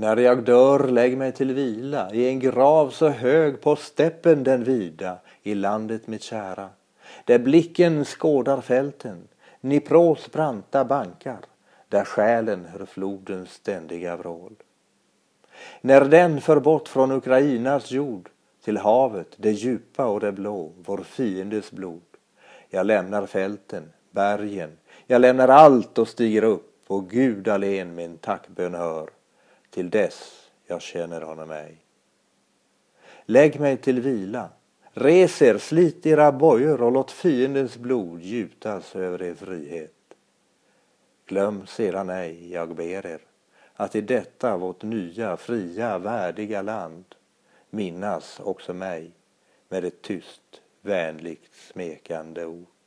När jag dör, lägg mig till vila. I en grav så hög på steppen den vida. I landet mitt kära, där blicken skådar fälten, Nipros branta bankar, där själen hör flodens ständiga vrål. När den för bort från Ukrainas jord till havet, det djupa och det blå, vår fiendes blod. Jag lämnar fälten, bergen, jag lämnar allt och stiger upp. Och Gud allen min tackbön hör till dess jag känner honom ej. Lägg mig till vila, res er, slit era bojor och låt fiendens blod gjutas över er frihet. Glöm sedan ej, jag ber er, att i detta vårt nya, fria, värdiga land minnas också mig med ett tyst, vänligt smekande ord.